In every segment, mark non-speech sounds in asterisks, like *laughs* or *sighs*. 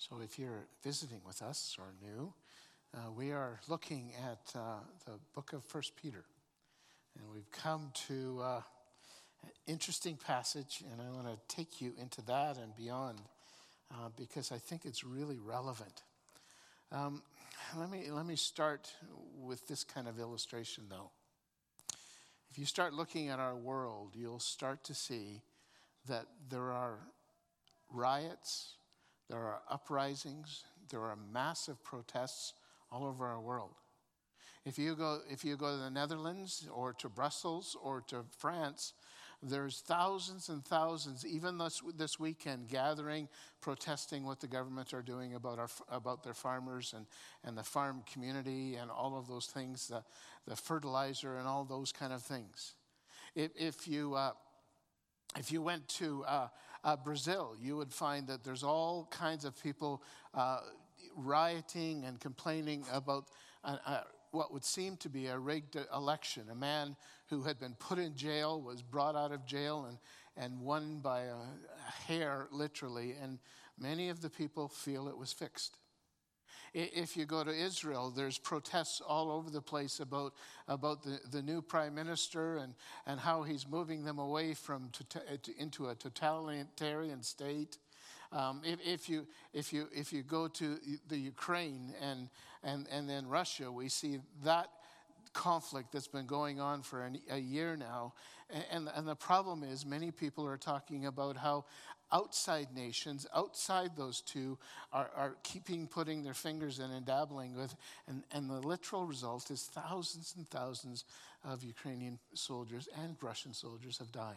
So, if you're visiting with us or new, uh, we are looking at uh, the book of First Peter. And we've come to uh, an interesting passage, and I want to take you into that and beyond uh, because I think it's really relevant. Um, let, me, let me start with this kind of illustration, though. If you start looking at our world, you'll start to see that there are riots, there are uprisings, there are massive protests all over our world. If you go, if you go to the Netherlands or to Brussels or to France, there's thousands and thousands, even this, this weekend, gathering, protesting what the government are doing about, our, about their farmers and, and the farm community and all of those things, the, the fertilizer and all those kind of things. If, if you, uh, if you went to uh, uh, Brazil, you would find that there's all kinds of people uh, rioting and complaining about uh, uh, what would seem to be a rigged election. A man who had been put in jail was brought out of jail and, and won by a hair, literally, and many of the people feel it was fixed. If you go to Israel, there's protests all over the place about, about the, the new prime minister and, and how he's moving them away from to, into a totalitarian state. Um, if, if, you, if, you, if you go to the Ukraine and, and, and then Russia, we see that conflict that's been going on for an, a year now. And, and the problem is, many people are talking about how outside nations, outside those two, are, are keeping putting their fingers in and dabbling with. And, and the literal result is thousands and thousands of Ukrainian soldiers and Russian soldiers have died.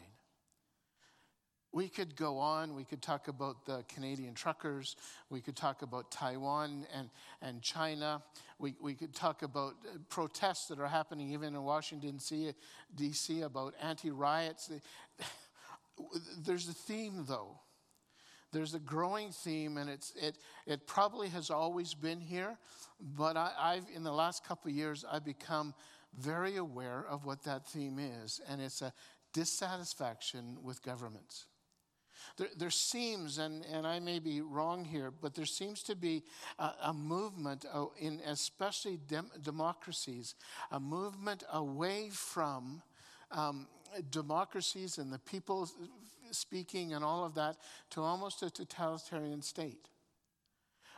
We could go on. We could talk about the Canadian truckers. We could talk about Taiwan and, and China. We, we could talk about uh, protests that are happening even in Washington, D.C., about anti riots. *sighs* There's a theme, though. There's a growing theme, and it's, it, it probably has always been here, but I, have in the last couple of years, I've become very aware of what that theme is, and it's a dissatisfaction with governments. There, there seems, and, and I may be wrong here, but there seems to be a, a movement in especially dem- democracies, a movement away from um, democracies and the people speaking and all of that to almost a totalitarian state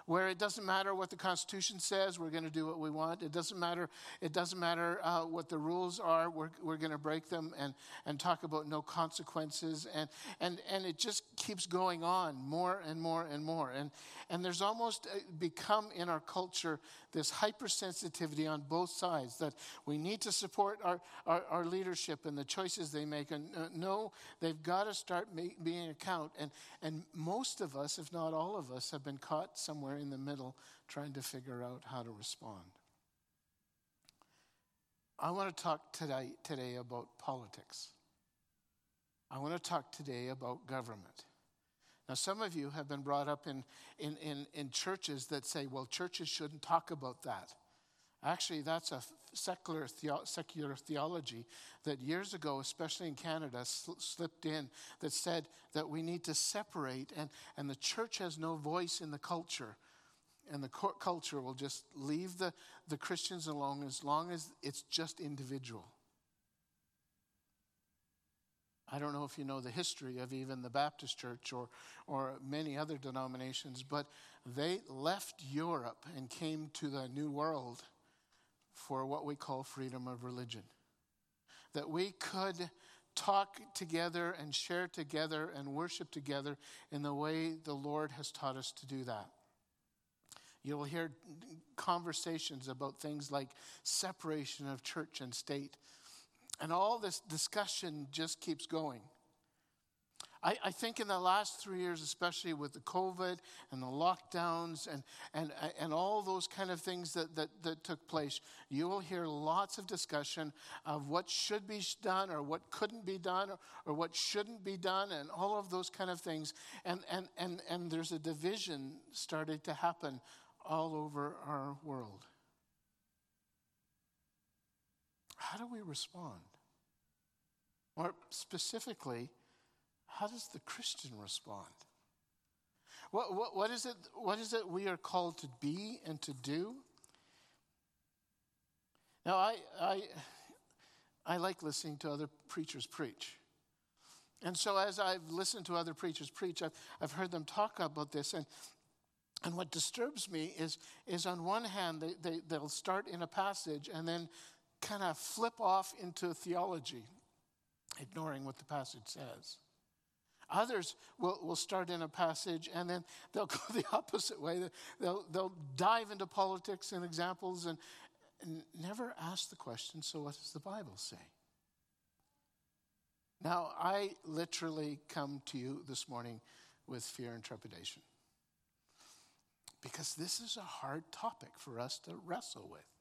where it doesn't matter what the Constitution says, we're going to do what we want. It doesn't matter, it doesn't matter uh, what the rules are, we're, we're going to break them and, and talk about no consequences. And, and, and it just keeps going on more and more and more. And, and there's almost uh, become in our culture this hypersensitivity on both sides that we need to support our, our, our leadership and the choices they make. And uh, no, they've got to start make, being account. And, and most of us, if not all of us, have been caught somewhere somewhere in the middle trying to figure out how to respond. I want to talk today, today about politics. I want to talk today about government. Now, some of you have been brought up in, in, in, in churches that say, well, churches shouldn't talk about that. Actually, that's a secular, theo- secular theology that years ago, especially in Canada, sl- slipped in that said that we need to separate, and, and the church has no voice in the culture. And the culture will just leave the, the Christians alone as long as it's just individual. I don't know if you know the history of even the Baptist Church or, or many other denominations, but they left Europe and came to the New World for what we call freedom of religion. That we could talk together and share together and worship together in the way the Lord has taught us to do that. You'll hear conversations about things like separation of church and state. And all this discussion just keeps going. I, I, think in the last three years, especially with the COVID and the lockdowns and, and, and all those kind of things that, that, that took place, you will hear lots of discussion of what should be done or what couldn't be done or, or what shouldn't be done and all of those kind of things. And, and, and, and there's a division started to happen all over our world. How do we respond? Or specifically, how does the Christian respond? What, what, what, is it, what is it we are called to be and to do? Now, I, I, I like listening to other preachers preach. And so, as I've listened to other preachers preach, I've, I've heard them talk about this. And, and what disturbs me is, is on one hand, they, they, they'll start in a passage and then kind of flip off into theology, ignoring what the passage says. Others will, will start in a passage and then they'll *laughs* go the opposite way. They'll, they'll dive into politics and examples and, and never ask the question so, what does the Bible say? Now, I literally come to you this morning with fear and trepidation because this is a hard topic for us to wrestle with.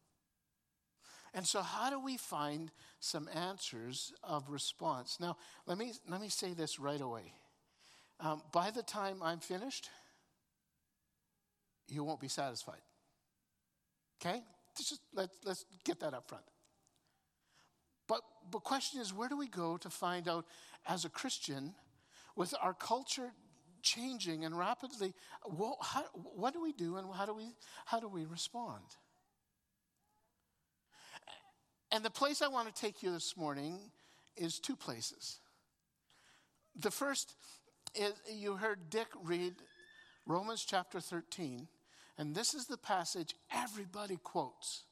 And so, how do we find some answers of response? Now, let me, let me say this right away. Um, by the time I'm finished, you won't be satisfied. Okay? Just let's, let's get that up front. But the question is where do we go to find out as a Christian, with our culture changing and rapidly, how, what do we do and how do we, how do we respond? And the place I want to take you this morning is two places. The first is you heard Dick read Romans chapter 13, and this is the passage everybody quotes.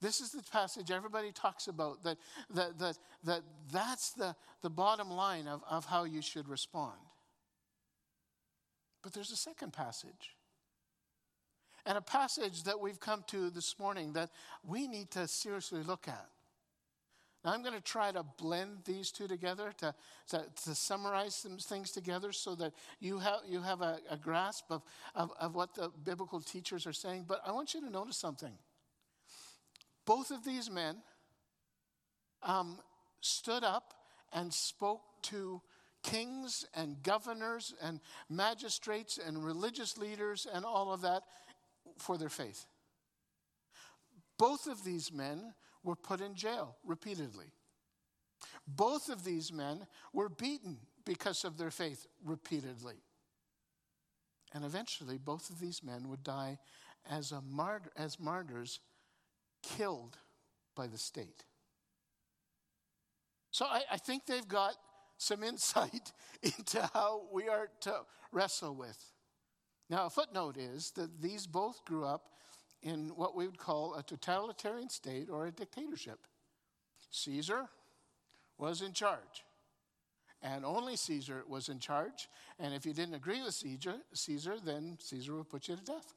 This is the passage everybody talks about that, that, that, that that's the, the bottom line of, of how you should respond. But there's a second passage. And a passage that we've come to this morning that we need to seriously look at. Now, I'm going to try to blend these two together to, to, to summarize some things together so that you have, you have a, a grasp of, of, of what the biblical teachers are saying. But I want you to notice something. Both of these men um, stood up and spoke to kings and governors and magistrates and religious leaders and all of that for their faith. Both of these men were put in jail repeatedly. Both of these men were beaten because of their faith repeatedly. And eventually, both of these men would die as, a martyr, as martyrs killed by the state. So I, I think they've got some *laughs* insight into how we are to wrestle with. Now, a footnote is that these both grew up in what we would call a totalitarian state or a dictatorship. Caesar was in charge, and only Caesar was in charge. And if you didn't agree with Caesar, Caesar then Caesar would put you to death.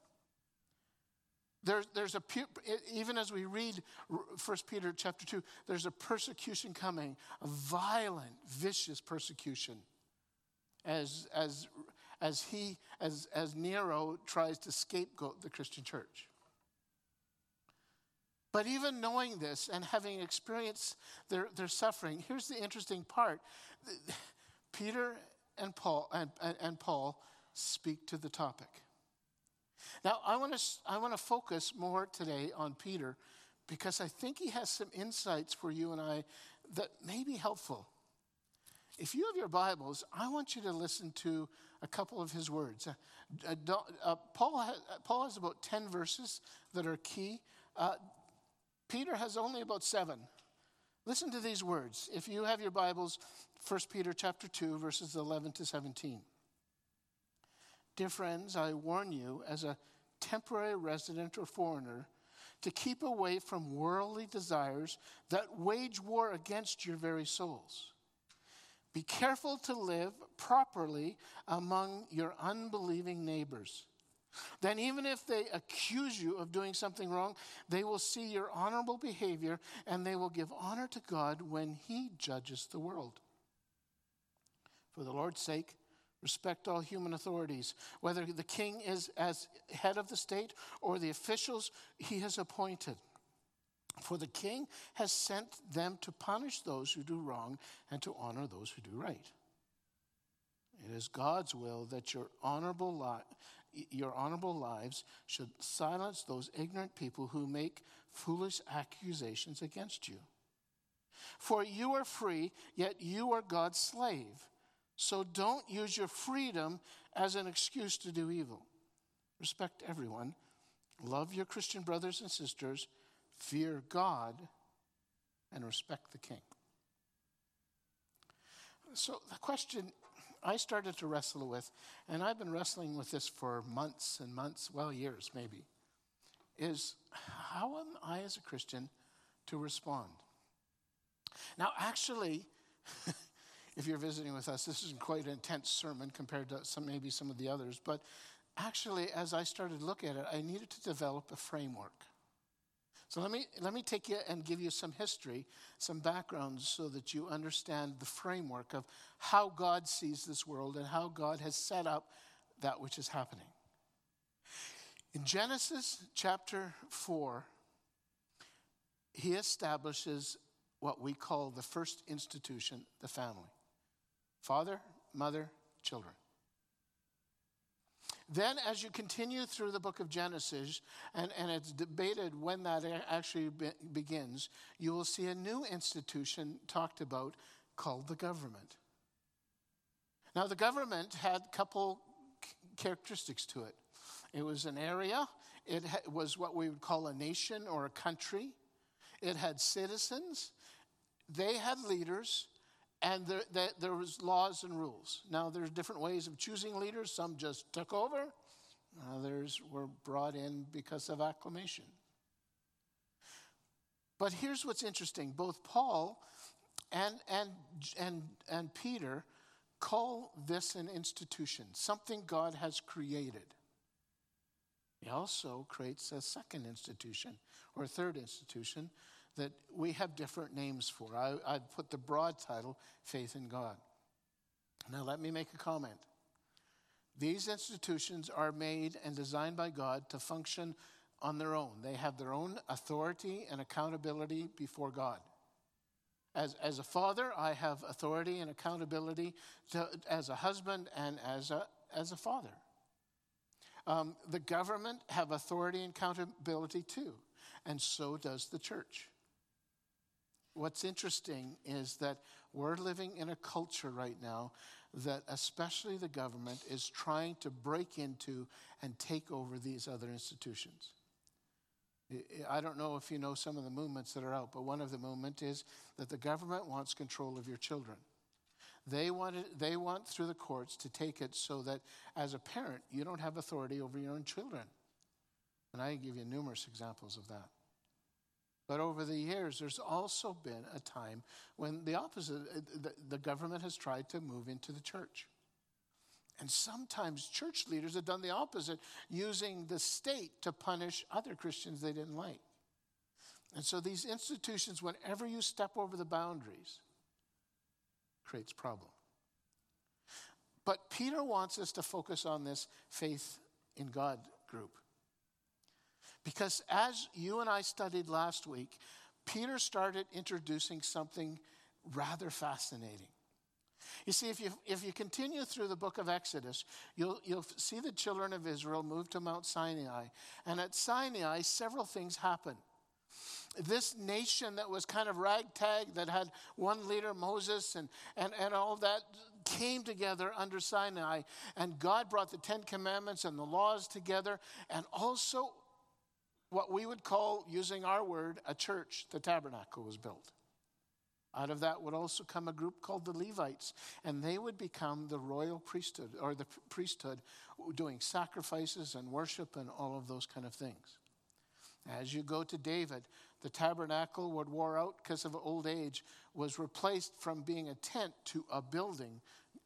There, there's a even as we read 1 Peter chapter 2, there's a persecution coming, a violent, vicious persecution as, as, as he, as, as Nero tries to scapegoat the Christian church. But even knowing this and having experienced their, their suffering, here's the interesting part. *laughs* Peter and Paul and, and, Paul speak to the topic. Now, I want to I want to focus more today on Peter because I think he has some insights for you and I that may be helpful. If you have your Bibles, I want you to listen to a couple of his words. Uh, uh, uh Paul, has, uh, Paul has about 10 verses that are key. Uh, Peter has only about seven. Listen to these words. If you have your Bibles, 1 Peter chapter 2, verses 11 to 17. Dear friends, I warn you, as a temporary resident or foreigner, to keep away from worldly desires that wage war against your very souls. Be careful to live properly among your unbelieving neighbors. Then, even if they accuse you of doing something wrong, they will see your honorable behavior and they will give honor to God when He judges the world. For the Lord's sake, Respect all human authorities, whether the king is as head of the state or the officials he has appointed. For the king has sent them to punish those who do wrong and to honor those who do right. It is God's will that your honorable, li- your honorable lives should silence those ignorant people who make foolish accusations against you. For you are free, yet you are God's slave. So don't use your freedom as an excuse to do evil. Respect everyone. Love your Christian brothers and sisters. Fear God and respect the king. So, the question I started to wrestle with, and I've been wrestling with this for months and months, well, years maybe, is how am I as a Christian to respond? Now, actually, *laughs* if you're visiting with us, this isn't quite an intense sermon compared to some, maybe some of the others, but actually, as I started to look at it, I needed to develop a framework. So let me, let me take you and give you some history, some background, so that you understand the framework of how God sees this world and how God has set up that which is happening. In Genesis chapter 4, he establishes what we call the first institution, the family father, mother, children. Then, as you continue through the book of Genesis, and, and it's debated when that actually be, begins, you will see a new institution talked about called the government. Now, the government had a couple characteristics to it. It was an area, it was what we would call a nation or a country, it had citizens, they had leaders, and there, there, there, was laws and rules. Now, there's different ways of choosing leaders. Some just took over, others were brought in because of acclamation. But here's what's interesting both Paul and, and, and, and Peter call this an institution, something God has created. He also creates a second institution or a third institution that we have different names for. I, I put the broad title, Faith in God. Now, let me make a comment. These institutions are made and designed by God to function on their own. They have their own authority and accountability before God. As, as a father, I have authority and accountability to, as a husband and as a, as a father. Um, the government have authority and accountability too, and so does the church what's interesting is that we're living in a culture right now that, especially the government, is trying to break into and take over these other institutions. I don't know if you know some of the movements that are out, but one of the movement is that the government wants control of your children. They want, it, they want through the courts to take it so that as a parent, you don't have authority over your own children. And I give you numerous examples of that. But over the years, there's also been a time when the opposite, uh, the, government has tried to move into the church. And sometimes church leaders have done the opposite, using the state to punish other Christians they didn't like. And so these institutions, whenever you step over the boundaries, creates problem. But Peter wants us to focus on this faith in God group. Because as you and I studied last week, Peter started introducing something rather fascinating. You see, if you, if you continue through the book of Exodus, you'll, you'll see the children of Israel move to Mount Sinai. And at Sinai, several things happen. This nation that was kind of ragtag, that had one leader, Moses, and, and, and all that, came together under Sinai. And God brought the Ten Commandments and the laws together, and also what we would call, using our word, a church, the tabernacle was built. Out of that would also come a group called the Levites, and they would become the royal priesthood or the priesthood doing sacrifices and worship and all of those kind of things. As you go to David, the tabernacle would wore out because of old age, was replaced from being a tent to a building,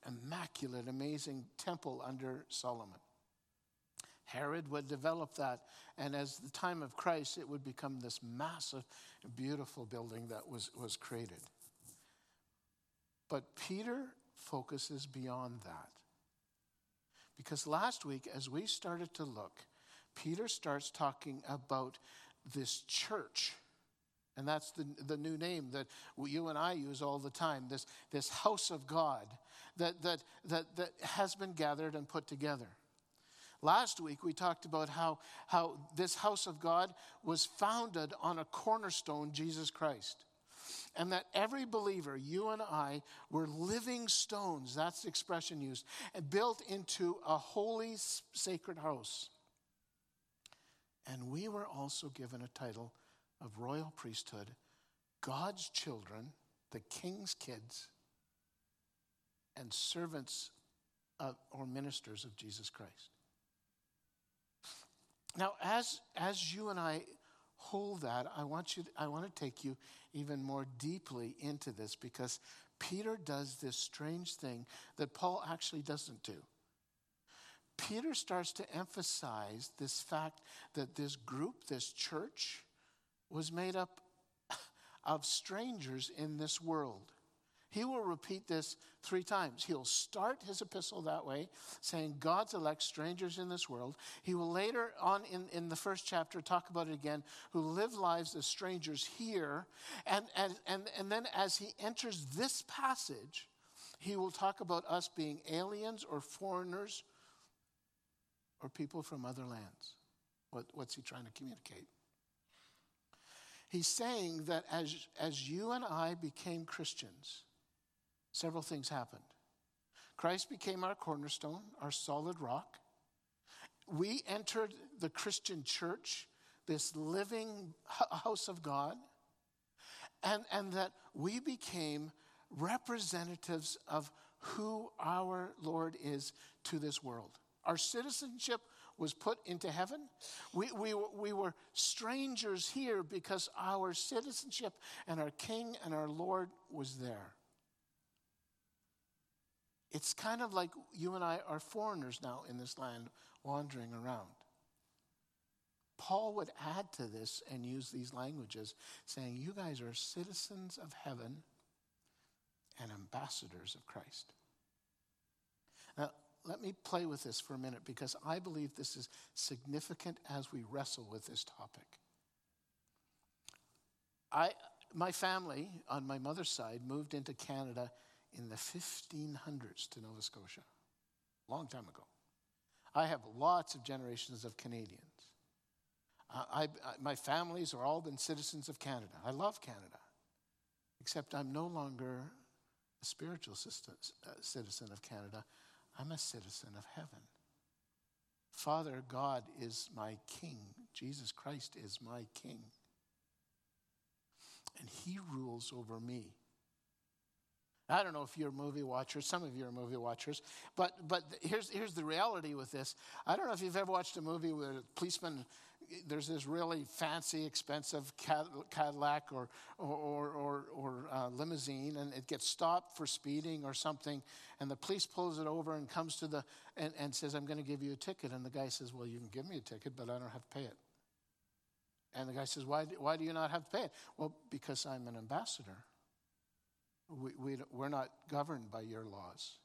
immaculate, amazing temple under Solomon. Herod would develop that, and as the time of Christ, it would become this massive, beautiful building that was, was created. But Peter focuses beyond that. Because last week, as we started to look, Peter starts talking about this church. And that's the, the new name that you and I use all the time this, this house of God that, that, that, that has been gathered and put together. Last week, we talked about how, how this house of God was founded on a cornerstone, Jesus Christ. and that every believer, you and I, were living stones, that's the expression used, and built into a holy, sacred house. And we were also given a title of royal priesthood, God's children, the king's kids, and servants of, or ministers of Jesus Christ. Now, as, as you and I hold that, I want, you, I want to take you even more deeply into this because Peter does this strange thing that Paul actually doesn't do. Peter starts to emphasize this fact that this group, this church, was made up *laughs* of strangers in this world. He will repeat this three times. He'll start his epistle that way, saying, God's elect strangers in this world. He will later on in, in the first chapter talk about it again, who live lives as strangers here. And, and, and, and then as he enters this passage, he will talk about us being aliens or foreigners or people from other lands. What, what's he trying to communicate? He's saying that as, as you and I became Christians, several things happened. Christ became our cornerstone, our solid rock. We entered the Christian church, this living house of God, and, and that we became representatives of who our Lord is to this world. Our citizenship was put into heaven. We, we, we were strangers here because our citizenship and our King and our Lord was there. It's kind of like you and I are foreigners now in this land wandering around. Paul would add to this and use these languages, saying, You guys are citizens of heaven and ambassadors of Christ. Now, let me play with this for a minute because I believe this is significant as we wrestle with this topic. I, my family on my mother's side moved into Canada in the 1500s to Nova Scotia, a long time ago. I have lots of generations of Canadians. I, I, my families are all been citizens of Canada. I love Canada, except I'm no longer a spiritual uh, citizen of Canada. I'm a citizen of heaven. Father God is my king. Jesus Christ is my king. And he rules over me. I don't know if you're movie watchers. Some of you are movie watchers. But, but here's, here's the reality with this. I don't know if you've ever watched a movie where a policeman, there's this really fancy, expensive Cadillac or, or, or, or uh, limousine, and it gets stopped for speeding or something, and the police pulls it over and comes to the, and, and says, I'm going to give you a ticket. And the guy says, Well, you can give me a ticket, but I don't have to pay it. And the guy says, Why, why do you not have to pay it? Well, because I'm an ambassador. We, we, we're not governed by your laws.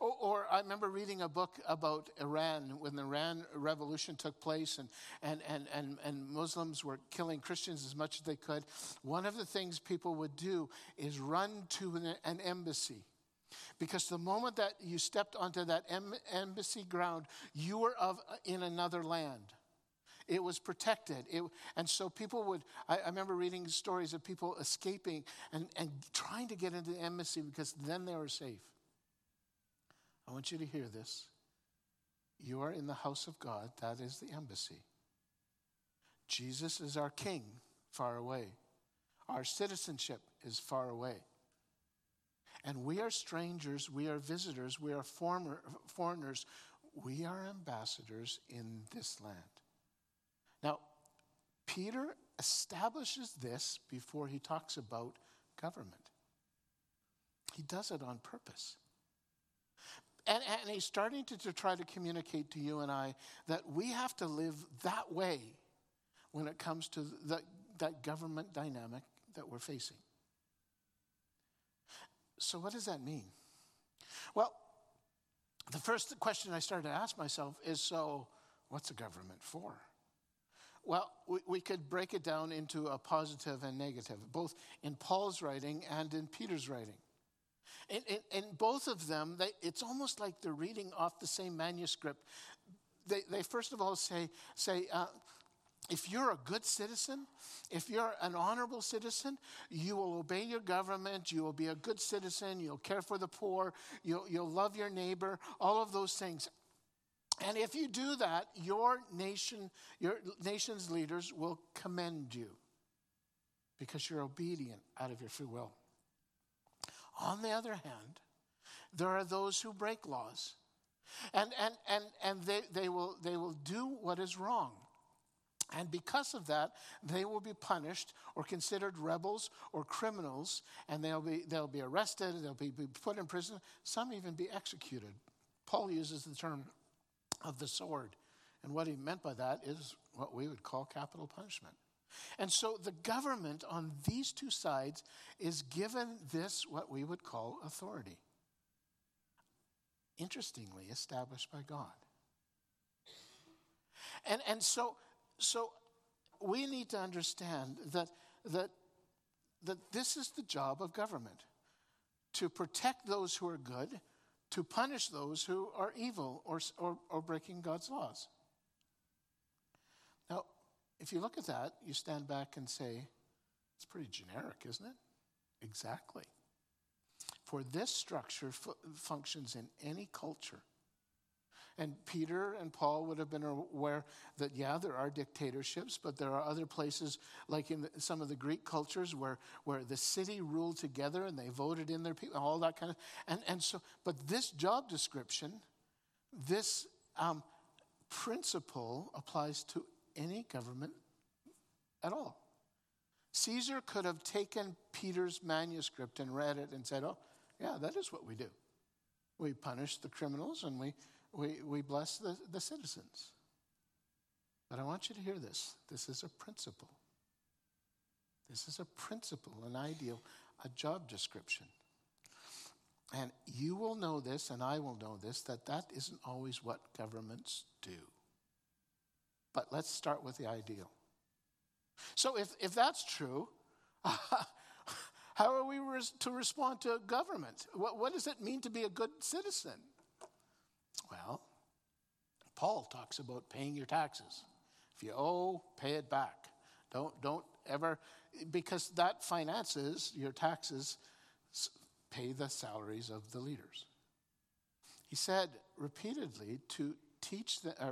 Or, or, I remember reading a book about Iran when the Iran revolution took place and, and, and, and, and Muslims were killing Christians as much as they could. One of the things people would do is run to an, an embassy. Because the moment that you stepped onto that em, embassy ground, you were of, in another land. It was protected. It, and so people would, I, I, remember reading stories of people escaping and, and trying to get into the embassy because then they were safe. I want you to hear this. You are in the house of God, that is the embassy. Jesus is our king, far away. Our citizenship is far away. And we are strangers, we are visitors, we are former, foreigners, we are ambassadors in this land. Peter establishes this before he talks about government. He does it on purpose. And, and he's starting to, to try to communicate to you and I that we have to live that way when it comes to the, that government dynamic that we're facing. So, what does that mean? Well, the first question I started to ask myself is so, what's a government for? Well, we, we could break it down into a positive and negative, both in Paul's writing and in Peter's writing. In, in, in both of them, they, it's almost like they're reading off the same manuscript. They, they first of all say, say uh, if you're a good citizen, if you're an honorable citizen, you will obey your government, you will be a good citizen, you'll care for the poor, you'll, you'll love your neighbor, all of those things. And if you do that, your nation, your nation's leaders will commend you because you're obedient out of your free will. On the other hand, there are those who break laws. And, and, and, and they, they, will, they will do what is wrong. And because of that, they will be punished or considered rebels or criminals, and they'll be, they'll be arrested, they'll be, be put in prison, some even be executed. Paul uses the term of the sword, and what he meant by that is what we would call capital punishment. And so the government on these two sides is given this, what we would call authority. Interestingly, established by God. And, and so so we need to understand that, that, that this is the job of government to protect those who are good, to punish those who are evil or, or, or breaking God's laws. Now, if you look at that, you stand back and say, it's pretty generic, isn't it? Exactly. For this structure fu- functions in any culture. And Peter and Paul would have been aware that, yeah, there are dictatorships, but there are other places, like in the, some of the Greek cultures, where, where the city ruled together and they voted in their people, all that kind of. And, and so, but this job description, this um, principle applies to any government at all. Caesar could have taken Peter's manuscript and read it and said, oh, yeah, that is what we do. We punish the criminals and we we, we bless the, the citizens. But I want you to hear this. This is a principle. This is a principle, an ideal, a job description. And you will know this, and I will know this, that that isn't always what governments do. But let's start with the ideal. So, if, if that's true, *laughs* how are we to respond to government? What, what does it mean to be a good citizen? Well, Paul talks about paying your taxes. If you owe, pay it back. Don't, don't ever, because that finances your taxes, pay the salaries of the leaders. He said repeatedly to teach uh,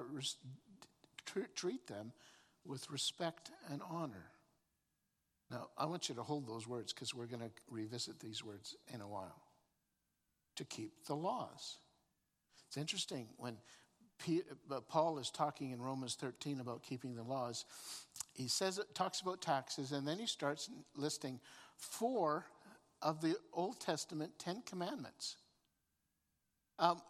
treat them with respect and honor. Now, I want you to hold those words because we're going to revisit these words in a while. To keep the laws. It's interesting when uh, Paul is talking in Romans 13 about keeping the laws. He says it talks about taxes, and then he starts listing four of the Old Testament Ten Commandments. Um,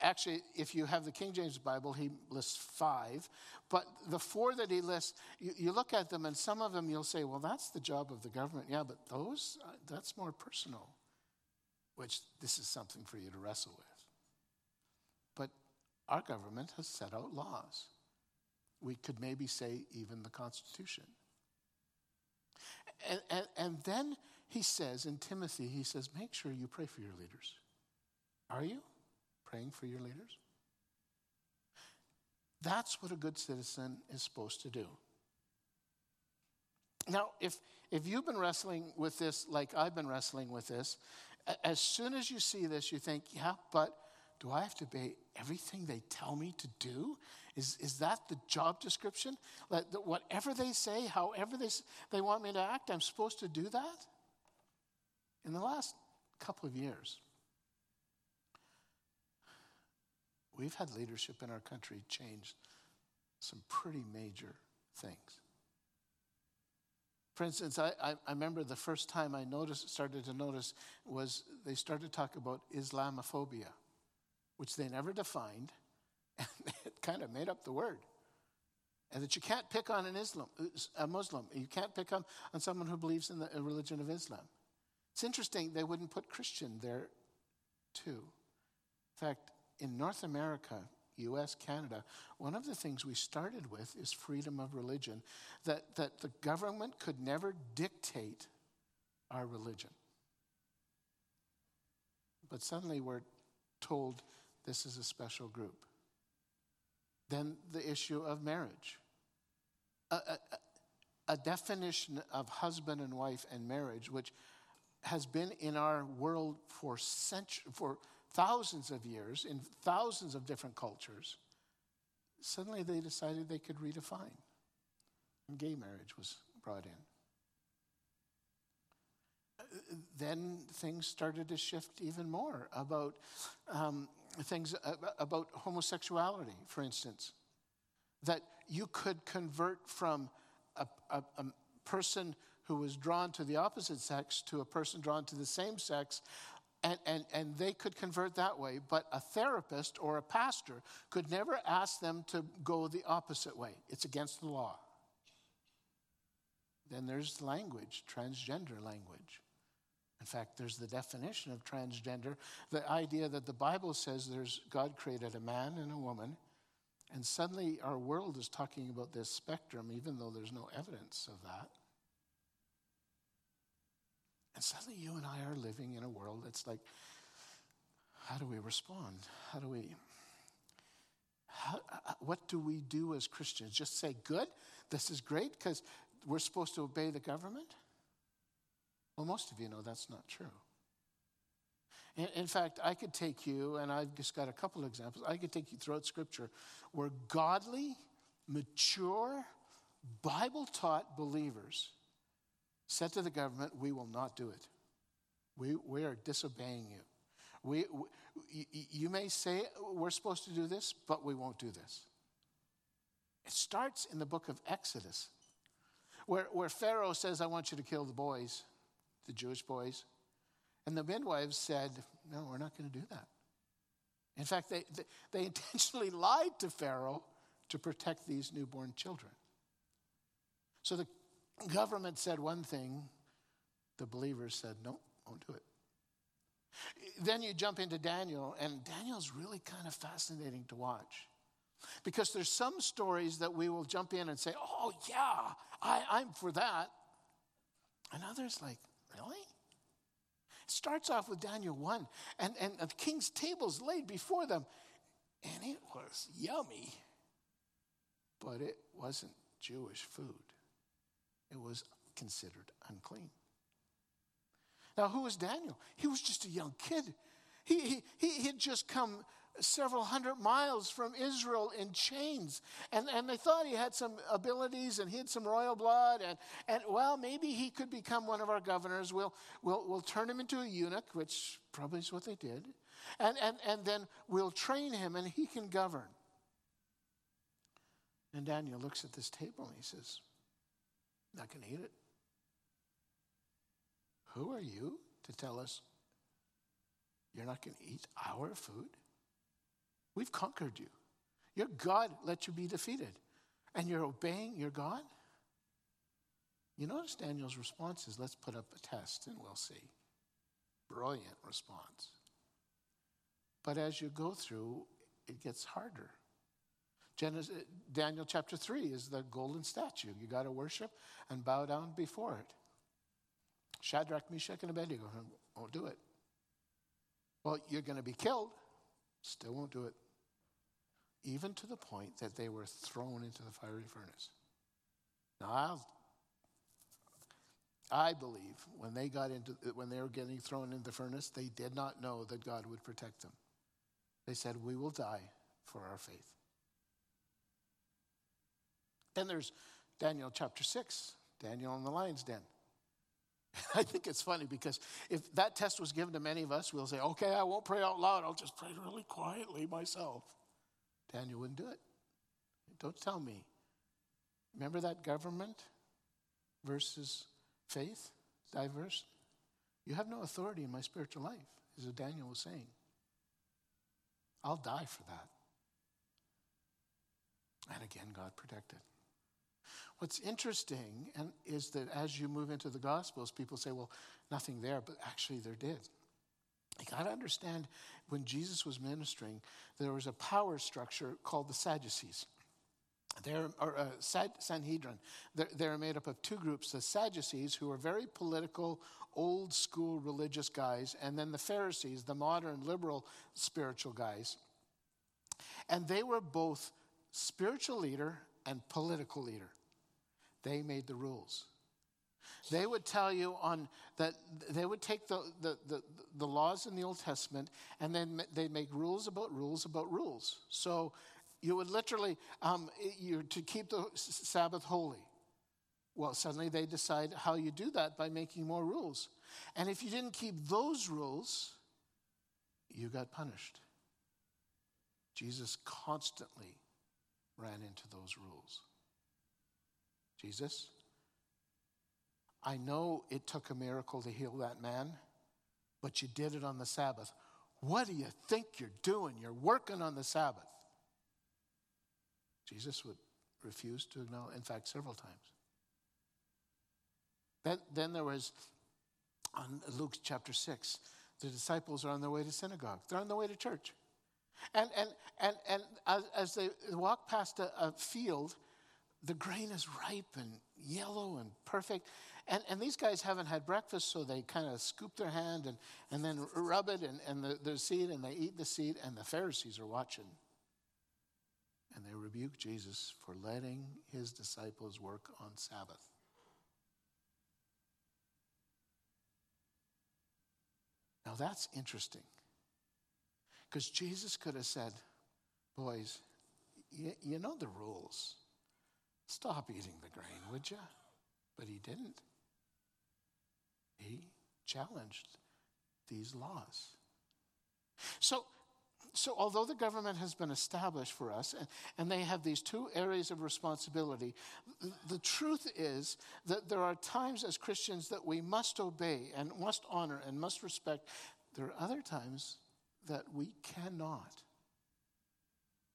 actually, if you have the King James Bible, he lists five. But the four that he lists, you, you, look at them, and some of them you'll say, well, that's the job of the government. Yeah, but those, uh, that's more personal, which this is something for you to wrestle with. Our government has set out laws. We could maybe say even the Constitution. And, and, and then he says in Timothy, he says, make sure you pray for your leaders. Are you praying for your leaders? That's what a good citizen is supposed to do. Now, if, if you've been wrestling with this like I've been wrestling with this, as soon as you see this, you think, yeah, but do I have to obey everything they tell me to do? Is, is that the job description? That, whatever they say, however they, they want me to act, I'm supposed to do that? In the last couple of years, we've had leadership in our country change some pretty major things. For instance, I, I, I, remember the first time I noticed, started to notice was they started to talk about Islamophobia which they never defined, *laughs* and it kind of made up the word. And that you can't pick on an Islam, uh, a Muslim. You can't pick on, on someone who believes in the religion of Islam. It's interesting, they wouldn't put Christian there too. In fact, in North America, US, Canada, one of the things we started with is freedom of religion, that, that the government could never dictate our religion. But suddenly we're told this is a special group. Then the issue of marriage. a, a, a definition of husband and wife and marriage, which has been in our world for centuries, for thousands of years, in thousands of different cultures, suddenly they decided they could redefine. And gay marriage was brought in. Then things started to shift even more about um, things about homosexuality, for instance. That you could convert from a, a, a person who was drawn to the opposite sex to a person drawn to the same sex and, and, and they could convert that way, but a therapist or a pastor could never ask them to go the opposite way. It's against the law. Then there's language, transgender language. In fact, there's the definition of transgender the idea that the Bible says there's God created a man and a woman, and suddenly our world is talking about this spectrum, even though there's no evidence of that. And suddenly you and I are living in a world that's like, how do we respond? How do we, how, uh, what do we do as Christians? Just say, good, this is great because we're supposed to obey the government? Well, most of you know that's not true. In, in fact, I could take you, and I've just got a couple examples, I could take you throughout Scripture where godly, mature, Bible taught believers said to the government, We will not do it. We, we are disobeying you. We, we, you may say we're supposed to do this, but we won't do this. It starts in the book of Exodus, where, where Pharaoh says, I want you to kill the boys, the Jewish boys. And the midwives said, No, we're not going to do that. In fact, they, they, they *laughs* intentionally lied to Pharaoh to protect these newborn children. So the government said one thing, the believers said, no, won't do it. Then you jump into Daniel, and Daniel's really kind of fascinating to watch. Because there's some stories that we will jump in and say, oh, yeah, I, I'm for that. And others, like? It starts off with Daniel 1, and, and the king's table's laid before them, and it was yummy, but it wasn't Jewish food it was considered unclean. Now, who was Daniel? He was just a young kid. He, he, he had just come several hundred miles from Israel in chains. And, and they thought he had some abilities and he had some royal blood. And, and well, maybe he could become one of our governors. We'll, we'll, we'll turn him into a eunuch, which probably is what they did. And, and, and then we'll train him and he can govern. And Daniel looks at this table and he says, not going to eat it. Who are you to tell us you're not going to eat our food? We've conquered you. Your God let you be defeated, and you're obeying your God? You notice Daniel's response is let's put up a test and we'll see. Brilliant response. But as you go through, it gets harder. Genesis, Daniel chapter 3 is the golden statue. You got to worship and bow down before it. Shadrach, Meshach, and Abednego won't do it. Well, you're going to be killed. Still won't do it. Even to the point that they were thrown into the fiery furnace. Now, I'll, I believe when they got into when they were getting thrown into the furnace, they did not know that God would protect them. They said, "We will die for our faith." Then there's Daniel chapter 6, Daniel in the lion's den. *laughs* I think it's funny because if that test was given to many of us, we'll say, okay, I won't pray out loud. I'll just pray really quietly myself. Daniel wouldn't do it. Don't tell me. Remember that government versus faith, diverse? You have no authority in my spiritual life, as Daniel was saying. I'll die for that. And again, God protected. What's interesting and is that as you move into the Gospels, people say, well, nothing there, but actually there did. You got to understand when Jesus was ministering, there was a power structure called the Sadducees. They're, or uh, Sanhedrin. They're, they're made up of two groups the Sadducees, who are very political, old school religious guys, and then the Pharisees, the modern liberal spiritual guys. And they were both spiritual leader and political leader. They made the rules. They would tell you on that they would take the, the, the, the laws in the Old Testament and then they'd make rules about rules about rules. So you would literally, um, you're to keep the Sabbath holy. Well, suddenly they decide how you do that by making more rules. And if you didn't keep those rules, you got punished. Jesus constantly ran into those rules. Jesus, I know it took a miracle to heal that man, but you did it on the Sabbath. What do you think you're doing? You're working on the Sabbath. Jesus would refuse to acknowledge, in fact, several times. Then, then there was, on Luke chapter 6, the disciples are on their way to synagogue. They're on their way to church. And, and, and, and as, as they walk past a, a field, the grain is ripe and yellow and perfect. And, and these guys haven't had breakfast, so they kind of scoop their hand and, and then rub it and, and the, the seed and they eat the seed, and the Pharisees are watching. And they rebuke Jesus for letting his disciples work on Sabbath. Now that's interesting. Because Jesus could have said, Boys, you, you know the rules. Stop eating the grain, would you? But he didn't. He challenged these laws. So, so although the government has been established for us and, and they have these two areas of responsibility, the, the truth is that there are times as Christians that we must obey and must honor and must respect. There are other times that we cannot.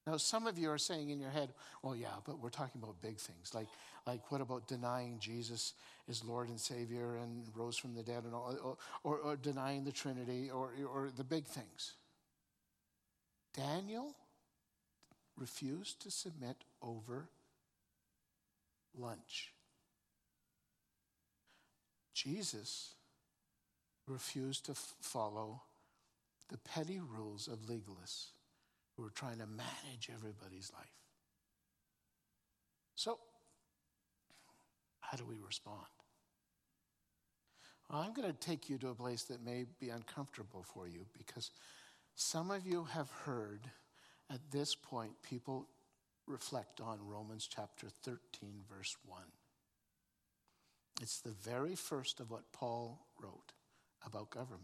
Now, some of you are saying in your head, well, yeah, but we're talking about big things. Like, like what about denying Jesus is Lord and Savior and rose from the dead, and all, or, or denying the Trinity, or, or the big things? Daniel refused to submit over lunch. Jesus refused to f- follow the petty rules of legalists who are trying to manage everybody's life. So, how do we respond? Well, I'm going to take you to a place that may be uncomfortable for you because some of you have heard at this point people reflect on Romans chapter 13, verse 1. It's the very first of what Paul wrote about government.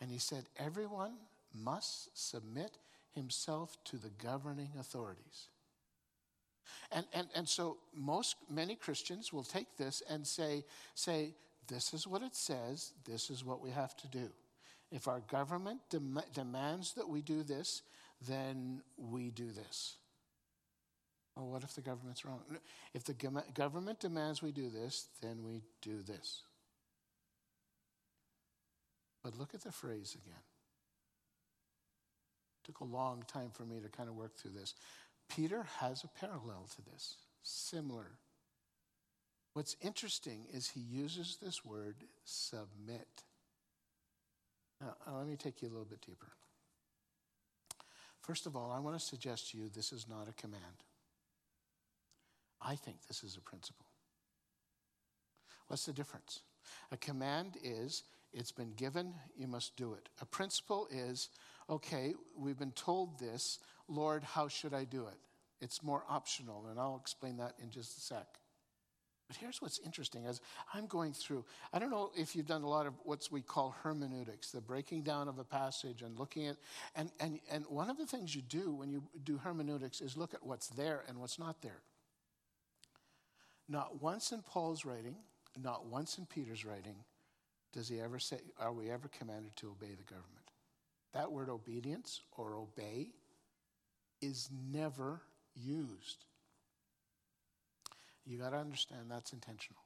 And he said, Everyone must submit himself to the governing authorities. And, and, and so most many Christians will take this and say, say, this is what it says, this is what we have to do. If our government dem- demands that we do this, then we do this. Well, what if the government's wrong? If the government demands we do this, then we do this. But look at the phrase again. Took a long time for me to kind of work through this. Peter has a parallel to this, similar. What's interesting is he uses this word submit. Now, uh, let me take you a little bit deeper. First of all, I want to suggest to you this is not a command. I think this is a principle. What's the difference? A command is it's been given, you must do it. A principle is okay, we've been told this, Lord, how should I do it? It's more optional, and I'll explain that in just a sec. But here's what's interesting as I'm going through, I don't know if you've done a lot of what we call hermeneutics, the breaking down of a passage and looking at, and, and, and one of the things you do when you do hermeneutics is look at what's there and what's not there. Not once in Paul's writing, not once in Peter's writing, does he ever say, Are we ever commanded to obey the government? That word obedience or obey is never used. You got to understand that's intentional.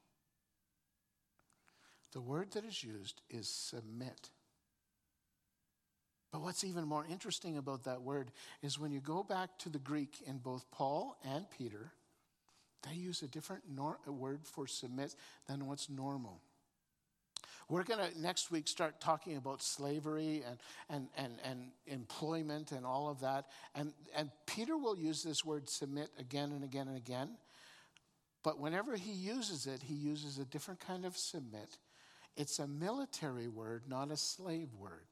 The word that is used is submit. But what's even more interesting about that word is when you go back to the Greek in both Paul and Peter, they use a different nor- word for submit than what's normal. We're going to next week start talking about slavery and, and, and, and employment and all of that. And, and Peter will use this word submit again and again and again. But whenever he uses it, he uses a different kind of submit. It's a military word, not a slave word.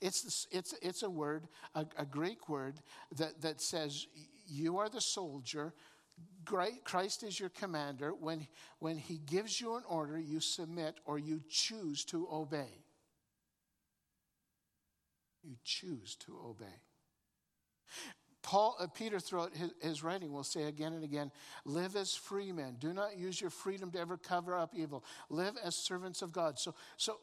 It's, it's, it's a word, a, a Greek word, that, that says, You are the soldier, Christ is your commander. When, when he gives you an order, you submit or you choose to obey. You choose to obey. Paul, uh, Peter, throughout his, his, writing, will say again and again live as free men. Do not use your freedom to ever cover up evil. Live as servants of God. So, so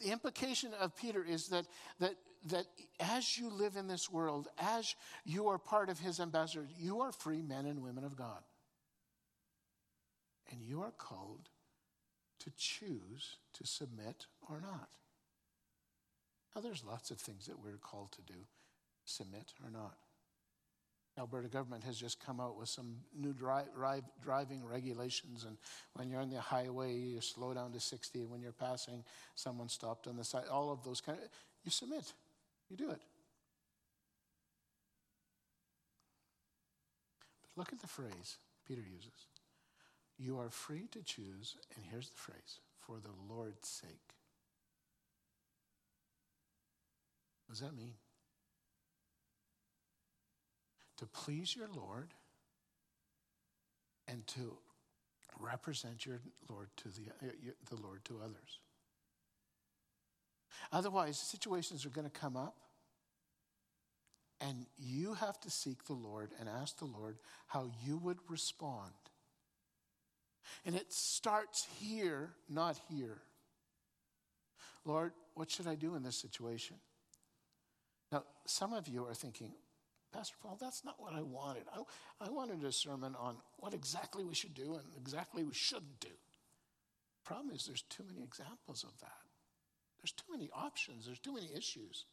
the implication of Peter is that, that, that as you live in this world, as you are part of his ambassadors, you are free men and women of God. And you are called to choose to submit or not. Now, there's lots of things that we're called to do submit or not. Alberta government has just come out with some new dri- driving regulations, and when you're on the highway, you slow down to 60. When you're passing, someone stopped on the side. All of those kind of you submit, you do it. But look at the phrase Peter uses: "You are free to choose." And here's the phrase: "For the Lord's sake." What does that mean? to please your Lord and to represent your Lord to the, uh, the Lord to others. Otherwise, situations are going to come up, and you have to seek the Lord and ask the Lord how you would respond. And it starts here, not here. Lord, what should I do in this situation? Now, some of you are thinking, Pastor Paul, that's not what I wanted. I, I wanted a sermon on what exactly we should do and exactly we shouldn't do. Problem is, there's too many examples of that. There's too many options, there's too many issues.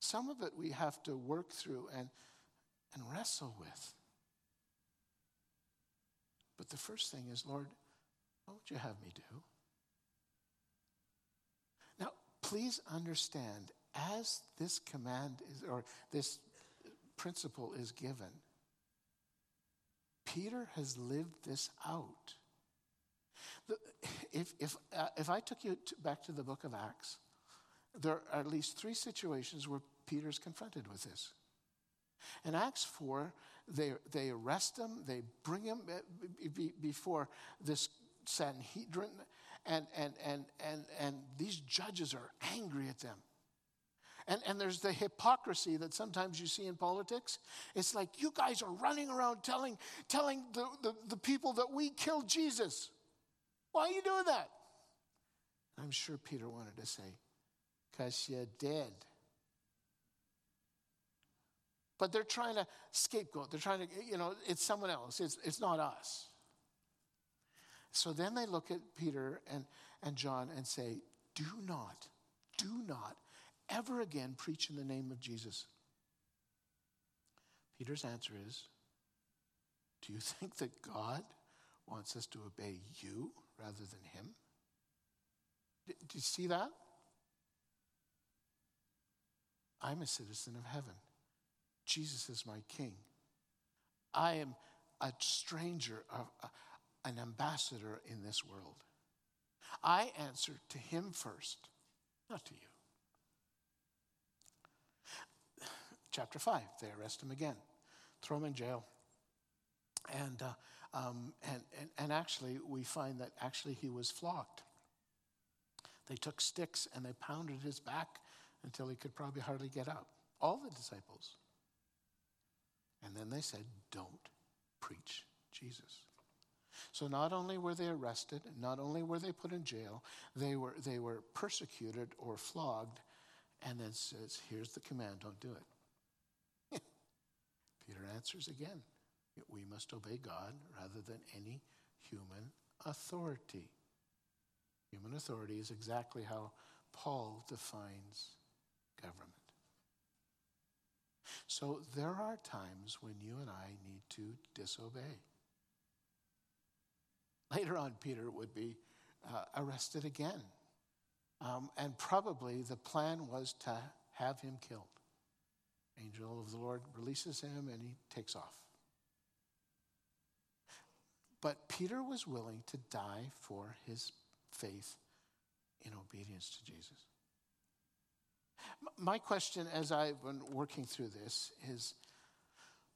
Some of it we have to work through and, and wrestle with. But the first thing is, Lord, what would you have me do? Now, please understand, as this command is, or this principle is given. Peter has lived this out. If, if, uh, if I took you to, back to the book of Acts, there are at least three situations where Peter's confronted with this. In Acts 4, they, they arrest him, they bring him uh, before this Sanhedrin, and, and, and, and, and these judges are angry at them. And, and there's the hypocrisy that sometimes you see in politics. It's like you guys are running around telling, telling the, the, the people that we killed Jesus. Why are you doing that? I'm sure Peter wanted to say, because you're dead. But they're trying to scapegoat. They're trying to, you know, it's someone else. It's, it's not us. So then they look at Peter and, and John and say, Do not, do not ever again preach in the name of Jesus? Peter's answer is Do you think that God wants us to obey you rather than him? Do you see that? I'm a citizen of heaven. Jesus is my king. I am a stranger, an ambassador in this world. I answer to him first, not to you. chapter 5. They arrest him again, throw him in jail. And, uh, um, and, and, and actually, we find that actually he was flogged. They took sticks and they pounded his back until he could probably hardly get up. All the disciples. And then they said, Don't preach Jesus. So not only were they arrested, not only were they put in jail, they were, they were persecuted or flogged, and then says, Here's the command, don't do it. *laughs* Peter answers again we must obey God rather than any human authority. Human authority is exactly how Paul defines government. So there are times when you and I need to disobey. Later on, Peter would be uh, arrested again. Um, and probably the plan was to have him killed. Angel of the Lord releases him and he takes off. But Peter was willing to die for his faith in obedience to Jesus. My question as I've been working through this is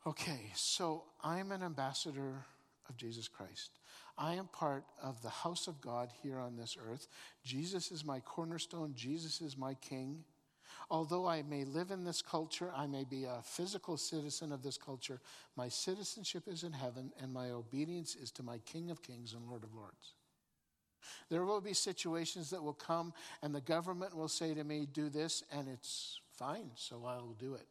okay, so I'm an ambassador of Jesus Christ. I am part of the house of God here on this earth. Jesus is my cornerstone, Jesus is my king. Although I may live in this culture, I may be a physical citizen of this culture, my citizenship is in heaven, and my obedience is to my King of Kings and Lord of Lords. There will be situations that will come, and the government will say to me, Do this, and it's fine, so I will do it.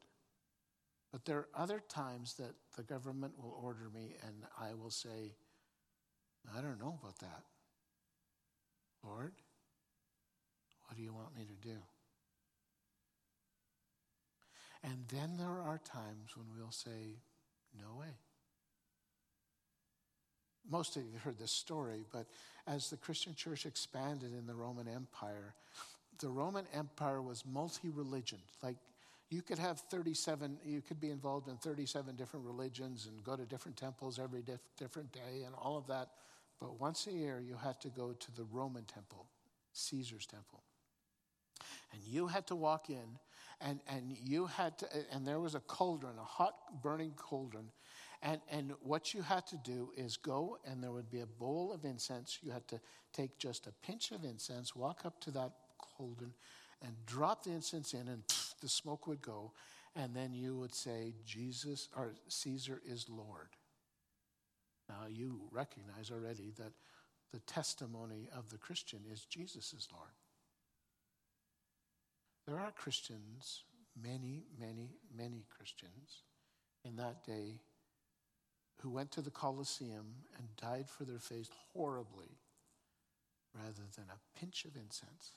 But there are other times that the government will order me, and I will say, I don't know about that. Lord, what do you want me to do? And then there are times when we'll say, No way. Most of you have heard this story, but as the Christian church expanded in the Roman Empire, the Roman Empire was multi religion. Like you could have 37, you could be involved in 37 different religions and go to different temples every diff- different day and all of that. But once a year, you had to go to the Roman temple, Caesar's temple. And you had to walk in, and, and you had to, and there was a cauldron, a hot burning cauldron. And, and what you had to do is go, and there would be a bowl of incense. You had to take just a pinch of incense, walk up to that cauldron, and drop the incense in, and pff, the smoke would go. And then you would say, Jesus, or Caesar is Lord. Now, you recognize already that the testimony of the Christian is Jesus is Lord. There are Christians, many, many, many Christians in that day who went to the Colosseum and died for their faith horribly rather than a pinch of incense.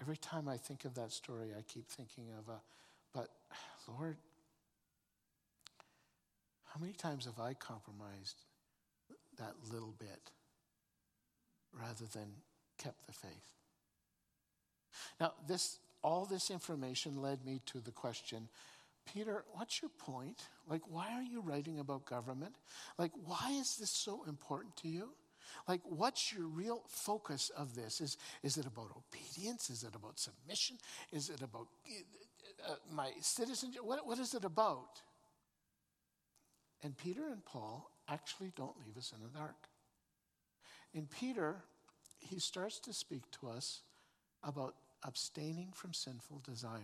Every time I think of that story, I keep thinking of a, but Lord, how many times have I compromised that little bit rather than kept the faith? Now, this, all this information led me to the question Peter, what's your point? Like, why are you writing about government? Like, why is this so important to you? Like, what's your real focus of this? Is, is it about obedience? Is it about submission? Is it about uh, my citizenship? What, what is it about? And Peter and Paul actually don't leave us in the dark. In Peter, he starts to speak to us about abstaining from sinful desires.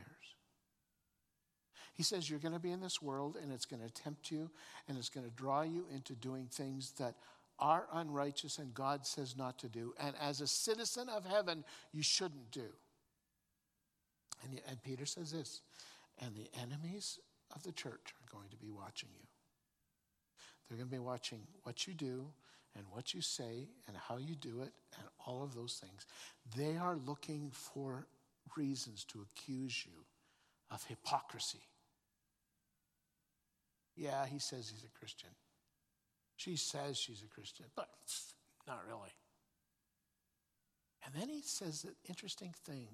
He says, You're going to be in this world and it's going to tempt you and it's going to draw you into doing things that are unrighteous and God says not to do. And as a citizen of heaven, you shouldn't do. And, and Peter says this, and the enemies of the church are going to be watching you. They're going to be watching what you do and what you say and how you do it and all of those things. They are looking for reasons to accuse you of hypocrisy. Yeah, he says he's a Christian. She says she's a Christian, but not really. And then he says an interesting thing.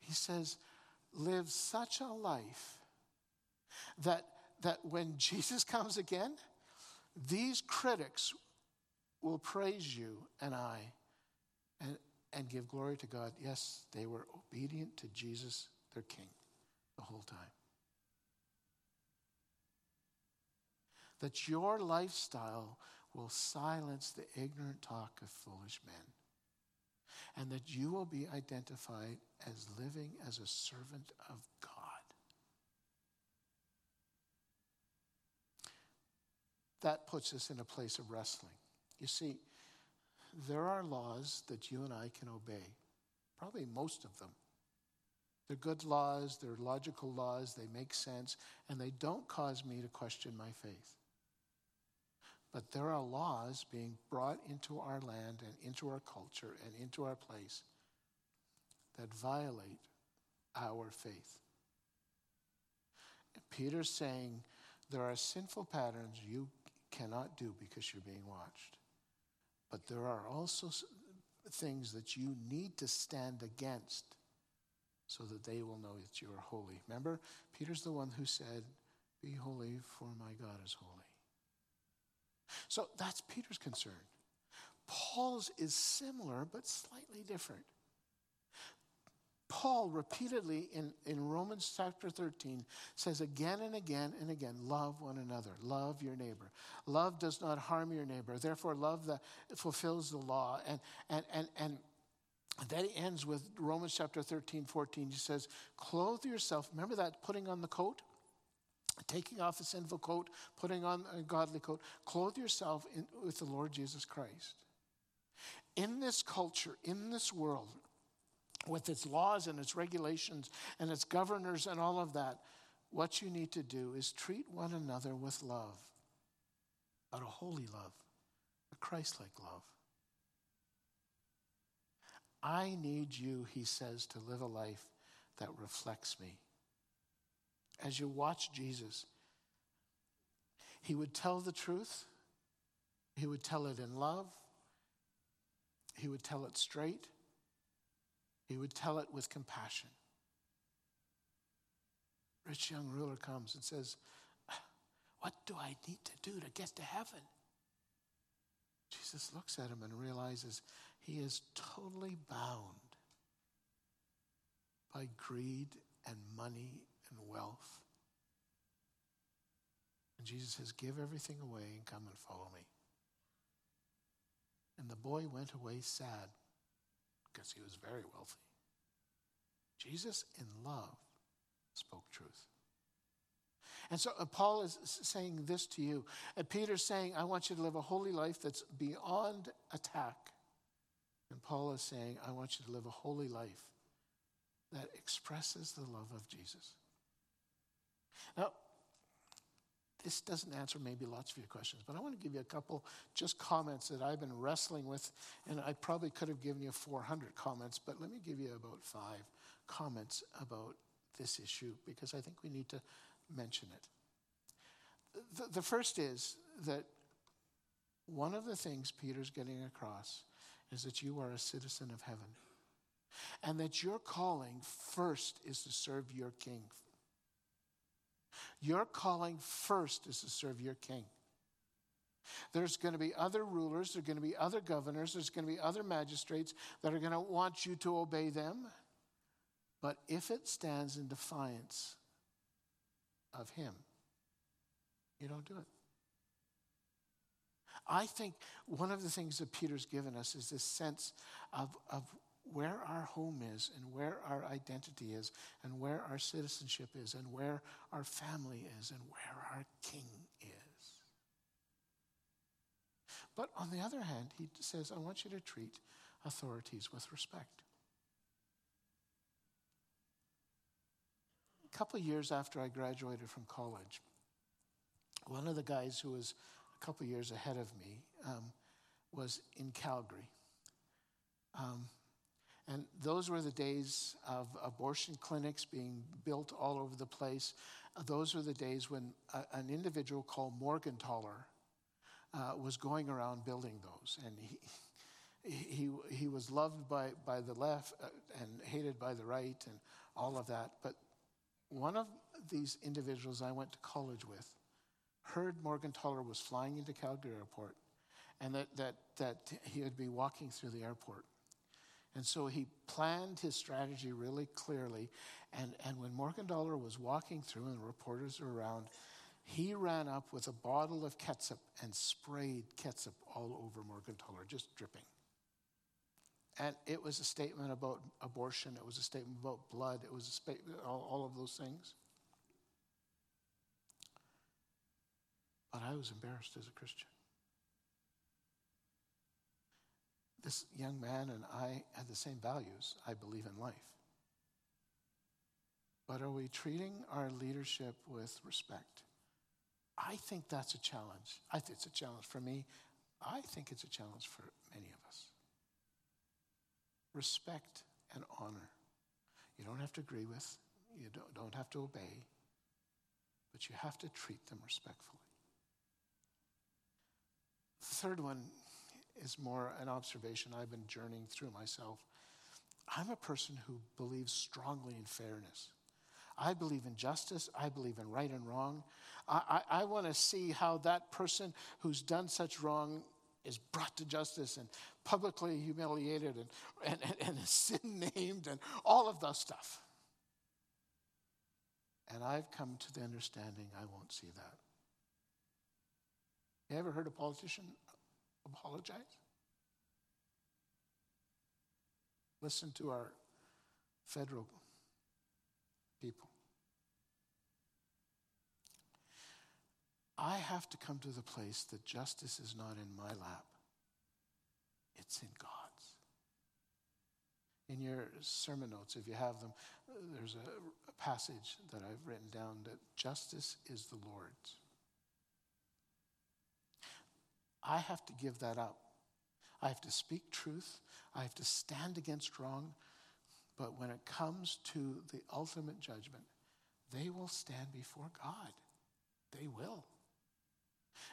He says, live such a life that that when *laughs* Jesus comes again, these critics will praise you and I and, and give glory to God. Yes, they were obedient to Jesus, their King, the whole time. That your lifestyle will silence the ignorant talk of foolish men. And that you will be identified as living as a servant of God. That puts us in a place of wrestling. You see, there are laws that you and I can obey, probably most of them. They're good laws, they're logical laws, they make sense, and they don't cause me to question my faith. But there are laws being brought into our land and into our culture and into our place that violate our faith. Peter's saying there are sinful patterns you cannot do because you're being watched. But there are also things that you need to stand against so that they will know that you are holy. Remember, Peter's the one who said, Be holy, for my God is holy. So that's Peter's concern. Paul's is similar, but slightly different. Paul repeatedly in, in Romans chapter 13 says again and again and again, love one another, love your neighbor. Love does not harm your neighbor. Therefore, love fulfills the law. And, and, and, and then he ends with Romans chapter 13, 14. He says, clothe yourself. Remember that putting on the coat? Taking off a sinful coat, putting on a godly coat. Clothe yourself in, with the Lord Jesus Christ. In this culture, in this world, with its laws and its regulations and its governors and all of that, what you need to do is treat one another with love, but a holy love, a Christ like love. I need you, he says, to live a life that reflects me. As you watch Jesus, he would tell the truth, he would tell it in love, he would tell it straight, he would tell it with compassion. Rich young ruler comes and says, What do I need to do to get to heaven? Jesus looks at him and realizes he is totally bound by greed and money and wealth. And Jesus says, Give everything away and come and follow me. And the boy went away sad because he was very wealthy. Jesus, in love, spoke truth. And so uh, Paul is saying this to you. And Peter's saying, I want you to live a holy life that's beyond attack. And Paul is saying, I want you to live a holy life that expresses the love of Jesus. Now, this doesn't answer maybe lots of your questions, but I want to give you a couple just comments that I've been wrestling with, and I probably could have given you 400 comments, but let me give you about five comments about this issue because I think we need to mention it. The, the first is that one of the things Peter's getting across is that you are a citizen of heaven and that your calling first is to serve your king your calling first is to serve your king. There's going to be other rulers, there's going to be other governors, there's going to be other magistrates that are going to want you to obey them. But if it stands in defiance of him, you don't do it. I think one of the things that Peter's given us is this sense of, of where our home is and where our identity is and where our citizenship is and where our family is and where our king is. But on the other hand, he says, I want you to treat authorities with respect. A couple of years after I graduated from college, one of the guys who was a couple of years ahead of me um, was in Calgary. Um, and those were the days of abortion clinics being built all over the place. Those were the days when a, an individual called Morgentaler uh, was going around building those. And he, he, he was loved by, by the left uh, and hated by the right and all of that. But one of these individuals I went to college with heard Morgentaler was flying into Calgary Airport and that, that, that he would be walking through the airport. And so he planned his strategy really clearly. And, and when Morgentaler was walking through and the reporters were around, he ran up with a bottle of ketchup and sprayed ketchup all over Morgentaler, just dripping. And it was a statement about abortion, it was a statement about blood, it was a statement, all, all of those things. But I was embarrassed as a Christian. This young man and I have the same values, I believe, in life. But are we treating our leadership with respect? I think that's a challenge. I think it's a challenge for me. I think it's a challenge for many of us. Respect and honor. You don't have to agree with, you don't, don't have to obey, but you have to treat them respectfully. The third one is more an observation I've been journeying through myself. I'm a person who believes strongly in fairness. I believe in justice. I believe in right and wrong. I, I, I want to see how that person who's done such wrong is brought to justice and publicly humiliated and, and, and, and *laughs* sin named and all of that stuff. And I've come to the understanding I won't see that. You ever heard a politician apologize? Listen to our federal people. I have to come to the place that justice is not in my lap, it's in God's. In your sermon notes, if you have them, there's a, passage that I've written down that justice is the Lord's. I have to give that up. I have to speak truth. I have to stand against wrong. But when it comes to the ultimate judgment, they will stand before God. They will.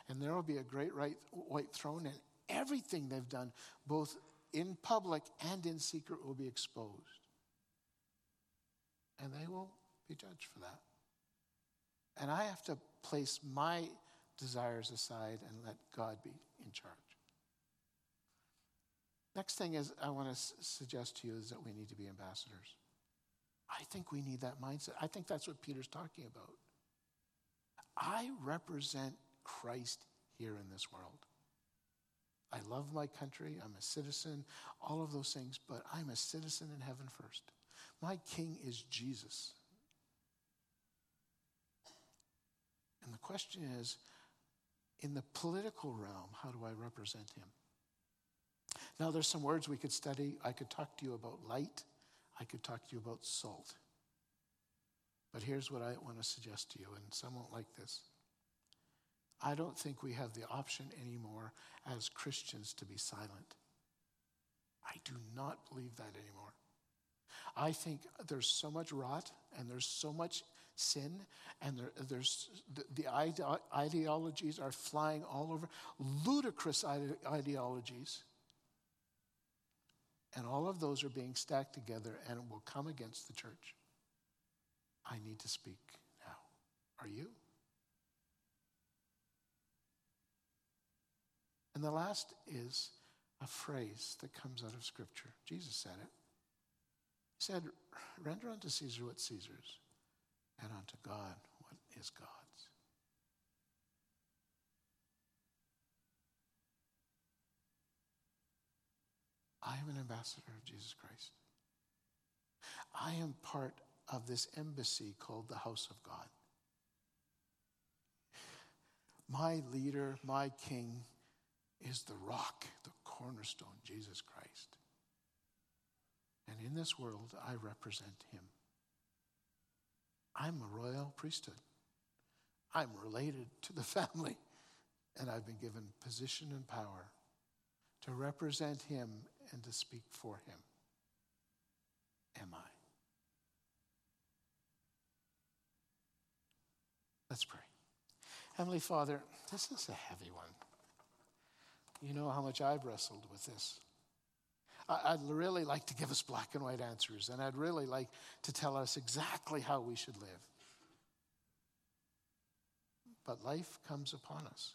And there will be a great right, white throne, and everything they've done, both in public and in secret, will be exposed. And they will be judged for that. And I have to place my desires aside and let God be in charge. Next thing is I want to s- suggest to you is that we need to be ambassadors. I think we need that mindset. I think that's what Peter's talking about. I represent Christ here in this world. I love my country. I'm a citizen, all of those things, but I'm a citizen in heaven first. My king is Jesus. And the question is in the political realm, how do I represent him? Now, there's some words we could study. I could talk to you about light, I could talk to you about salt. But here's what I want to suggest to you, and some won't like this. I don't think we have the option anymore as Christians to be silent. I do not believe that anymore. I think there's so much rot and there's so much sin, and there, there's the, the ideologies are flying all over, ludicrous ideologies. And all of those are being stacked together and it will come against the church. I need to speak now. Are you? And the last is a phrase that comes out of Scripture. Jesus said it. He said, Render unto Caesar what Caesar's, and unto God what is God's. I am an ambassador of Jesus Christ. I am part of this embassy called the house of God. My leader, my king, is the rock, the cornerstone, Jesus Christ. And in this world, I represent him. I'm a royal priesthood. I'm related to the *laughs* family, and I've been given position and power to represent him and to speak for him. Am I? Let's pray. Heavenly Father, this is a heavy one. You know how much I've wrestled with this. I'd really like to give us black and white answers, and I'd really like to tell us exactly how we should live. But life comes upon us,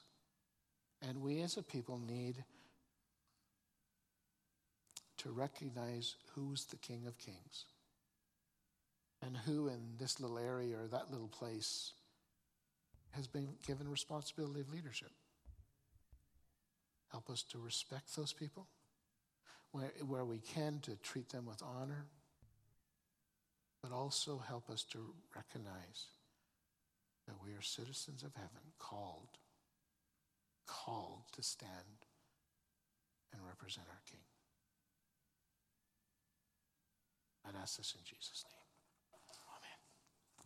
and we as a people need to recognize who's the King of Kings and who in this little area or that little place has been given responsibility of leadership. Help us to respect those people where, where we can to treat them with honor, but also help us to recognize that we are citizens of heaven, called, called to stand and represent our King. I'd ask this in Jesus' name.